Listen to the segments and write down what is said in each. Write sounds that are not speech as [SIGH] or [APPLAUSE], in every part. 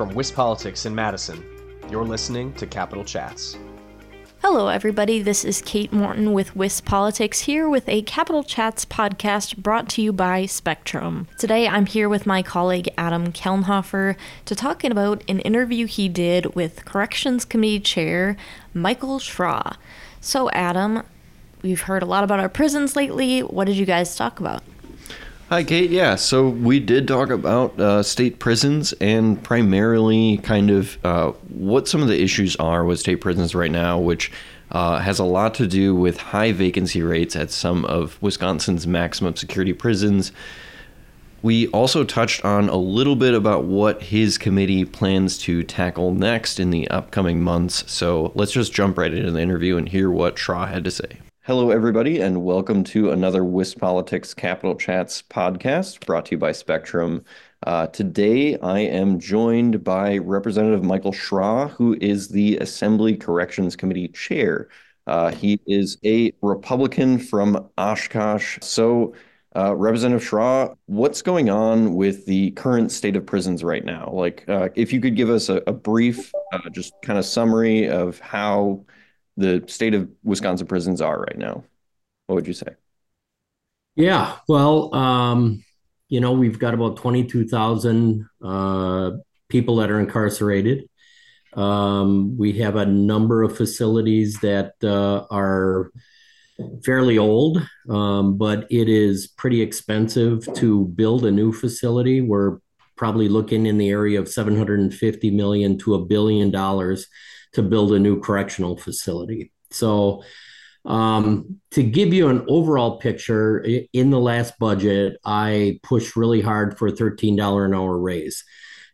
From WisPolitics in Madison, you're listening to Capitol Chats. Hello, everybody. This is Kate Morton with WisPolitics here with a Capitol Chats podcast brought to you by Spectrum. Today, I'm here with my colleague Adam Kelnhofer to talk about an interview he did with Corrections Committee Chair Michael Schraa. So, Adam, we've heard a lot about our prisons lately. What did you guys talk about? Hi, Kate. Yeah, so we did talk about uh, state prisons and primarily kind of uh, what some of the issues are with state prisons right now, which uh, has a lot to do with high vacancy rates at some of Wisconsin's maximum security prisons. We also touched on a little bit about what his committee plans to tackle next in the upcoming months. So let's just jump right into the interview and hear what Schraa had to say. Hello, everybody, and welcome to another WisPolitics Capitol Chats podcast brought to you by Spectrum. Uh, today, I am joined by Representative Michael Schraa, who is the Assembly Corrections Committee chair. Uh, he is a Republican from Oshkosh. So, uh, Representative Schraa, what's going on with the current state of prisons right now? Like, uh, if you could give us a, a brief, uh, just kind of summary of how the state of Wisconsin prisons are right now? What would you say? Yeah, well, um, you know, we've got about 22,000 uh, people that are incarcerated. Um, we have a number of facilities that uh, are fairly old, um, but it is pretty expensive to build a new facility. We're probably looking in the area of 750 million to a billion dollars to build a new correctional facility. So, um, to give you an overall picture, in the last budget, I pushed really hard for a $13 an hour raise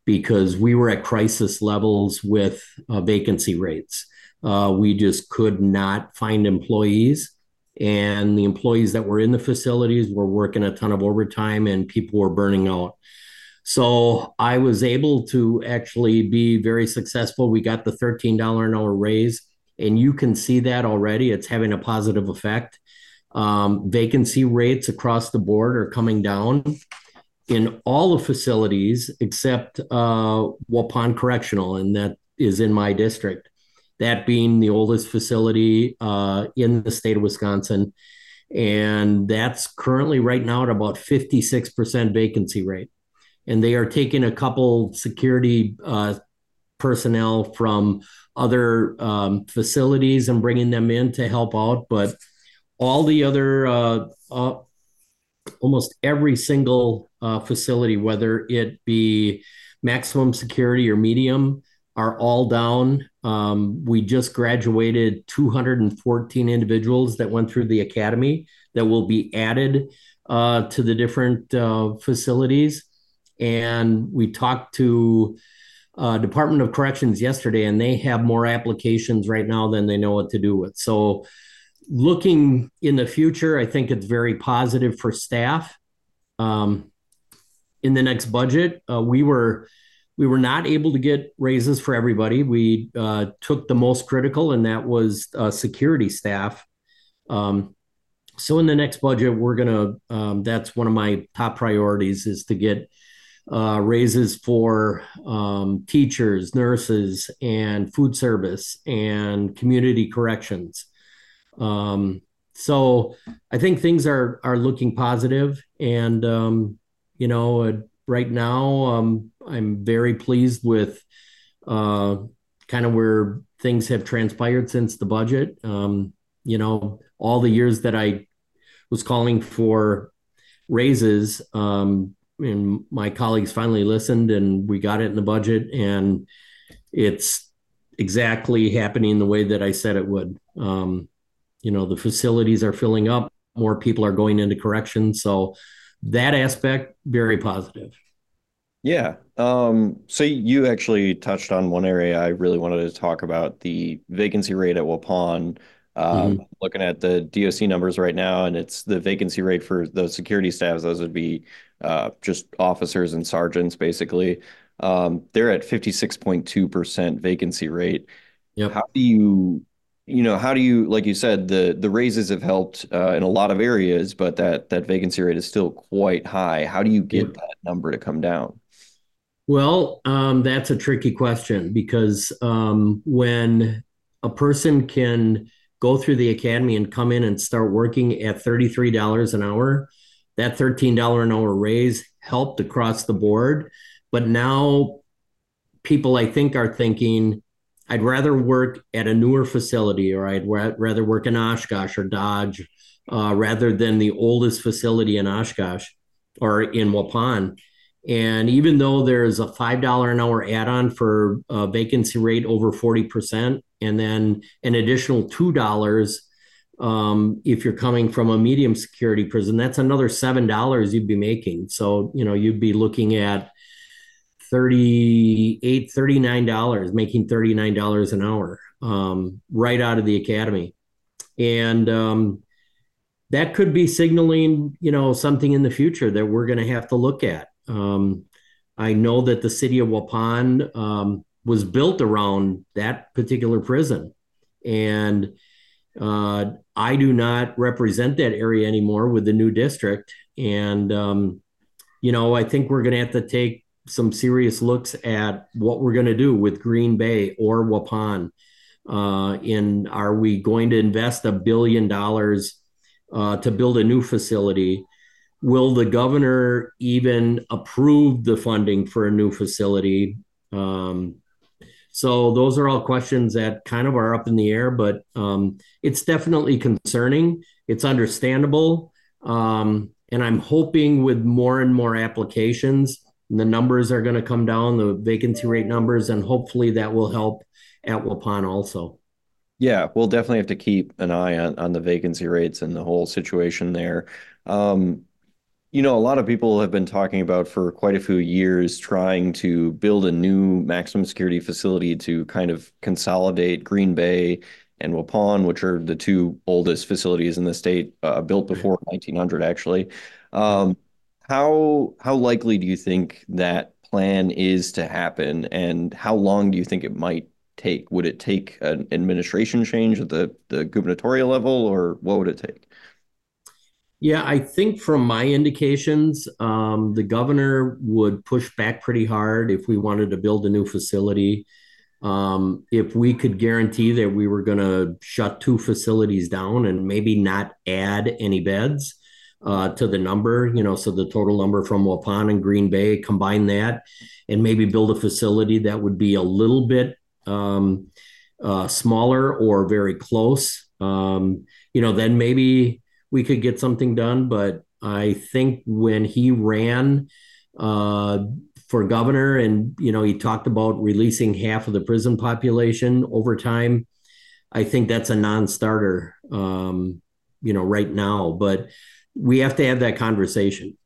because we were at crisis levels with uh, vacancy rates. Uh, we just could not find employees. And the employees that were in the facilities were working a ton of overtime and people were burning out. So I was able to actually be very successful. We got the $13 an hour raise, and you can see that already. It's having a positive effect. Um, vacancy rates across the board are coming down in all the facilities except uh, Correctional, and that is in my district. That being the oldest facility uh, in the state of Wisconsin. And that's currently right now at about 56% vacancy rate and they are taking a couple security uh, personnel from other um, facilities and bringing them in to help out. But all the other, uh, uh, almost every single uh, facility, whether it be maximum security or medium, are all down. Um, we just graduated 214 individuals that went through the academy that will be added uh, to the different uh, facilities and we talked to uh, Department of Corrections yesterday, and they have more applications right now than they know what to do with. So, looking in the future, I think it's very positive for staff. Um, in the next budget, uh, we were we were not able to get raises for everybody. We uh, took the most critical, and that was uh, security staff. Um, so in the next budget, we're gonna. Um, that's one of my top priorities is to get uh, raises for um, teachers, nurses, and food service and community corrections. Um, so I think things are are looking positive, and um, you know, uh, right now um, I'm very pleased with uh, kind of where things have transpired since the budget. Um, you know, all the years that I was calling for raises, um, and my colleagues finally listened and we got it in the budget and it's exactly happening the way that I said it would. Um, you know, the facilities are filling up, more people are going into correction. So that aspect, very positive. Yeah. Um, so you actually touched on one area I really wanted to talk about the vacancy rate at Waupun. Um, mm-hmm. Looking at the DOC numbers right now, and it's the vacancy rate for those security staffs, those would be uh, just officers and sergeants, basically. Um, they're at 56.2% vacancy rate. Yep. How do you, you know, how do you, like you said, the the raises have helped uh, in a lot of areas, but that that vacancy rate is still quite high. How do you get yep. that number to come down? Well, um, that's a tricky question because um, when a person can go through the academy and come in and start working at $33 an hour, that $13 an hour raise helped across the board. But now people, I think, are thinking, I'd rather work at a newer facility or I'd rather work in Oshkosh or Dodge uh, rather than the oldest facility in Oshkosh or in Waupun. And even though there's a $5 an hour add on for a vacancy rate over 40%, and then an additional $2 um, if you're coming from a medium security prison, that's another $7 you'd be making. So, you know, you'd be looking at 38 $39, making $39 an hour um, right out of the academy. And, um, that could be signaling, you know, something in the future that we're going to have to look at. Um, I know that the city of Waupun um, was built around that particular prison, and uh, I do not represent that area anymore with the new district. And um, you know, I think we're going to have to take some serious looks at what we're going to do with Green Bay or Waupun. Uh, in are we going to invest a billion dollars uh, to build a new facility? Will the governor even approve the funding for a new facility? Um, so those are all questions that kind of are up in the air, but um, it's definitely concerning. It's understandable. Um, and I'm hoping with more and more applications, the numbers are going to come down, the vacancy rate numbers, and hopefully that will help at Waupun also. Yeah, we'll definitely have to keep an eye on, on the vacancy rates and the whole situation there. Um, you know, a lot of people have been talking about for quite a few years trying to build a new maximum security facility to kind of consolidate Green Bay and Waupun, which are the two oldest facilities in the state, uh, built before 1900, actually. Um, how how likely do you think that plan is to happen, and how long do you think it might take? Would it take an administration change at the the gubernatorial level, or what would it take? Yeah, I think from my indications, um, the governor would push back pretty hard if we wanted to build a new facility. Um, if we could guarantee that we were going to shut two facilities down and maybe not add any beds uh, to the number, you know, so the total number from Waupun and Green Bay, combine that and maybe build a facility that would be a little bit um, uh, smaller or very close, um, you know, then maybe we could get something done. But I think when he ran uh, for governor, and you know, he talked about releasing half of the prison population over time. I think that's a non-starter, um, you know, right now. But we have to have that conversation.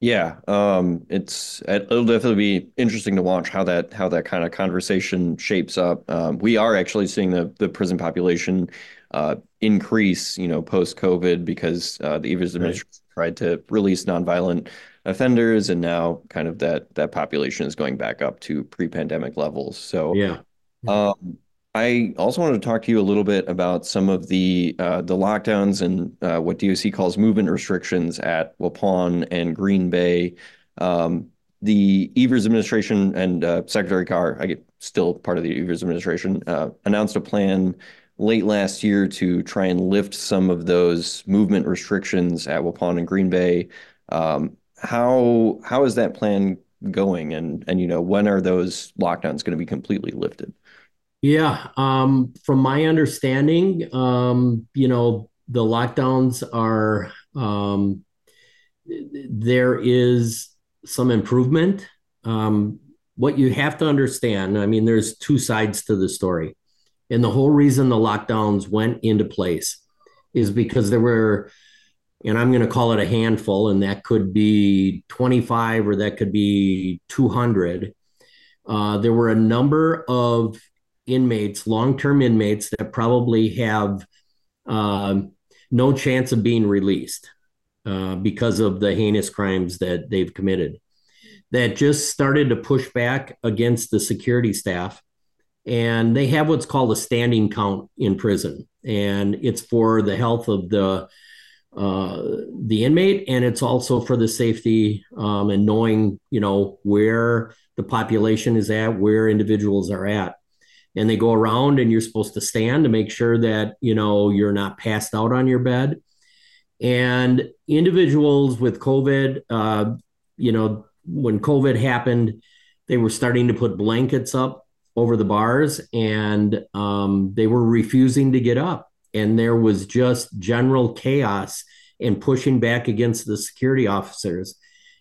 Yeah, um, it's it'll definitely be interesting to watch how that how that kind of conversation shapes up. Um, we are actually seeing the the prison population uh, increase, you know, post COVID because uh, the Evers administration right. tried to release nonviolent offenders, and now kind of that that population is going back up to pre-pandemic levels. So yeah. Um, I also wanted to talk to you a little bit about some of the uh, the lockdowns and uh, what DOC calls movement restrictions at Waupun and Green Bay. Um, the Evers administration and uh, Secretary Carr, I get still part of the Evers administration, uh, announced a plan late last year to try and lift some of those movement restrictions at Waupun and Green Bay. Um, how how is that plan going, and and you know when are those lockdowns going to be completely lifted? Yeah, um, from my understanding, um, you know the lockdowns are um, there is some improvement. Um, what you have to understand, I mean, there's two sides to the story. And the whole reason the lockdowns went into place is because there were, and I'm going to call it a handful, and that could be 25 or that could be 200. Uh, there were a number of inmates, long term inmates, that probably have uh, no chance of being released uh, because of the heinous crimes that they've committed. That just started to push back against the security staff and they have what's called a standing count in prison and it's for the health of the uh, the inmate, and it's also for the safety um, and knowing, you know, where the population is at, where individuals are at. And they go around, and you're supposed to stand to make sure that you know you're not passed out on your bed. And individuals with COVID, uh, you know, when COVID happened, they were starting to put blankets up over the bars, and um, they were refusing to get up and there was just general chaos and pushing back against the security officers.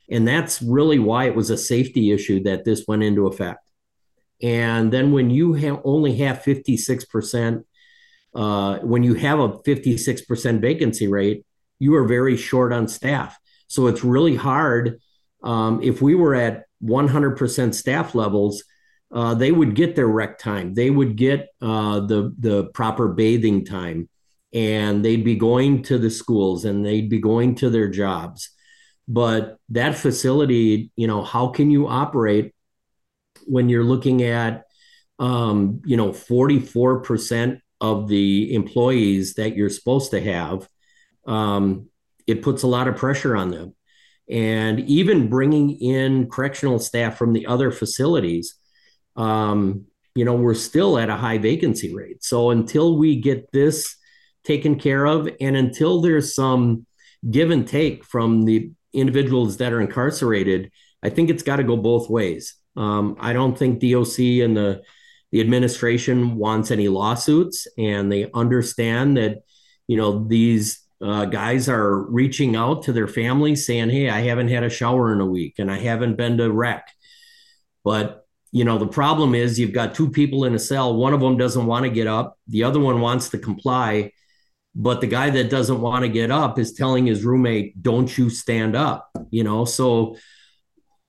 And that's really why it was a safety issue that this went into effect. And then when you have only have 56%, uh, when you have a 56% vacancy rate, you are very short on staff. So it's really hard. Um, if we were at 100% staff levels, uh, they would get their rec time. They would get uh, the the proper bathing time, and they'd be going to the schools and they'd be going to their jobs. But that facility, you know, how can you operate when you're looking at, um, you know, 44% of the employees that you're supposed to have? Um, it puts a lot of pressure on them. And even bringing in correctional staff from the other facilities, um, you know, we're still at a high vacancy rate. So until we get this taken care of and until there's some give and take from the individuals that are incarcerated, I think it's got to go both ways. Um, I don't think DOC and the the administration wants any lawsuits, and they understand that you know these uh, guys are reaching out to their families saying, "Hey, I haven't had a shower in a week, and I haven't been to rec." But you know the problem is you've got two people in a cell. One of them doesn't want to get up. The other one wants to comply. But the guy that doesn't want to get up is telling his roommate don't you stand up you know? So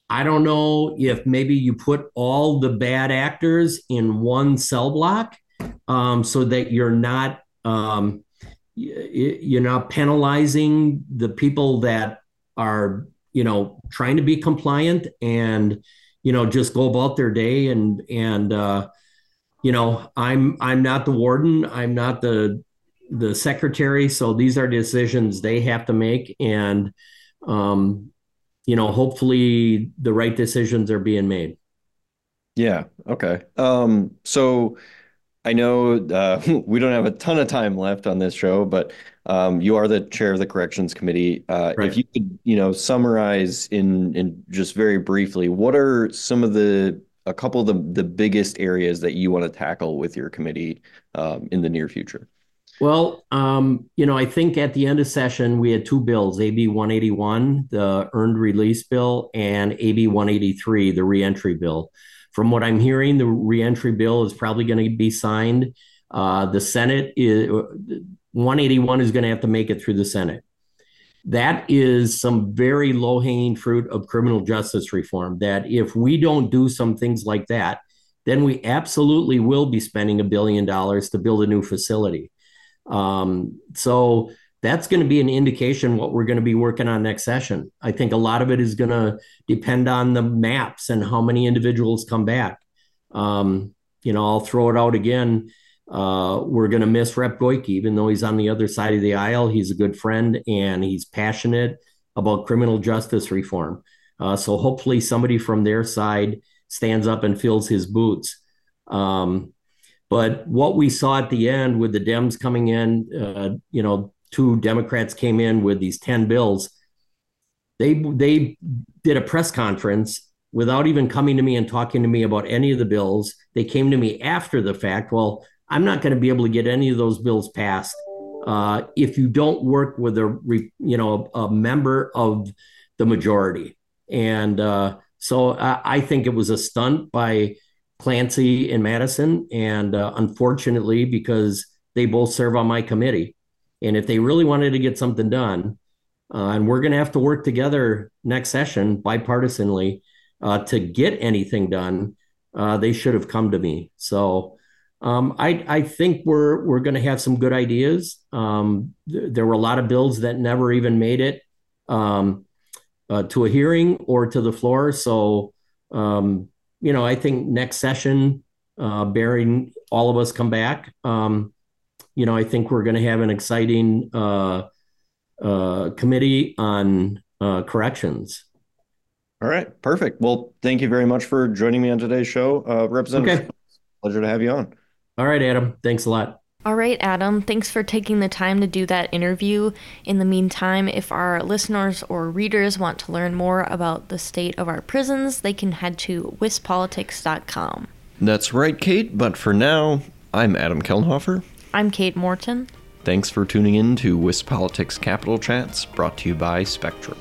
i don't know if maybe you put all the bad actors in one cell block um, so that you're not um, you're not penalizing the people that are you know trying to be compliant and you know just go about their day and and uh, you know i'm i'm not the warden i'm not the the secretary. So these are decisions they have to make and um, you know hopefully the right decisions are being made. Yeah. Okay. Um, so I know uh, [LAUGHS] we don't have a ton of time left on this show, but um, you are the chair of the corrections committee. Uh, right. If you could, you know, summarize in in just very briefly, what are some of the a couple of the the biggest areas that you want to tackle with your committee um, in the near future? Well, um, you know, I think at the end of session we had two bills: AB 181, the earned release bill, and AB 183, the reentry bill. From what I'm hearing, the reentry bill is probably going to be signed. Uh, the Senate is 181 is going to have to make it through the Senate. That is some very low hanging fruit of criminal justice reform. That if we don't do some things like that, then we absolutely will be spending a billion dollars to build a new facility. Um, so that's going to be an indication what we're going to be working on next session. I think a lot of it is going to depend on the maps and how many individuals come back. Um, you know, I'll throw it out again. Uh, we're going to miss Rep Goyke, even though he's on the other side of the aisle. He's a good friend and he's passionate about criminal justice reform. Uh, so hopefully somebody from their side stands up and fills his boots. Um, but what we saw at the end with the Dems coming in, uh, you know, two Democrats came in with these 10 bills. They they did a press conference without even coming to me and talking to me about any of the bills. They came to me after the fact. Well, I'm not going to be able to get any of those bills passed uh, if you don't work with a you know a, member of the majority. And uh, so I, I, think it was a stunt by Clancy and Madison, and uh, unfortunately, because they both serve on my committee, and if they really wanted to get something done, uh, and we're going to have to work together next session bipartisanly uh, to get anything done, uh, they should have come to me. So um, I, I think we're we're going to have some good ideas. Um, th- there were a lot of bills that never even made it um, uh, to a hearing or to the floor. So um, you know, I think next session, uh, bearing all of us come back, um, you know, I think we're going to have an exciting uh, uh, committee on uh, corrections. All right, perfect. Well, thank you very much for joining me on today's show, uh, Representative. Okay. Pleasure to have you on. All right, Adam. Thanks a lot. All right, Adam, thanks for taking the time to do that interview. In the meantime, if our listeners or readers want to learn more about the state of our prisons, they can head to wispolitics.com. That's right, Kate. But for now, I'm Adam Kellenhofer. I'm Kate Morton. Thanks for tuning in to WisPolitics Capitol Chats, brought to you by Spectrum.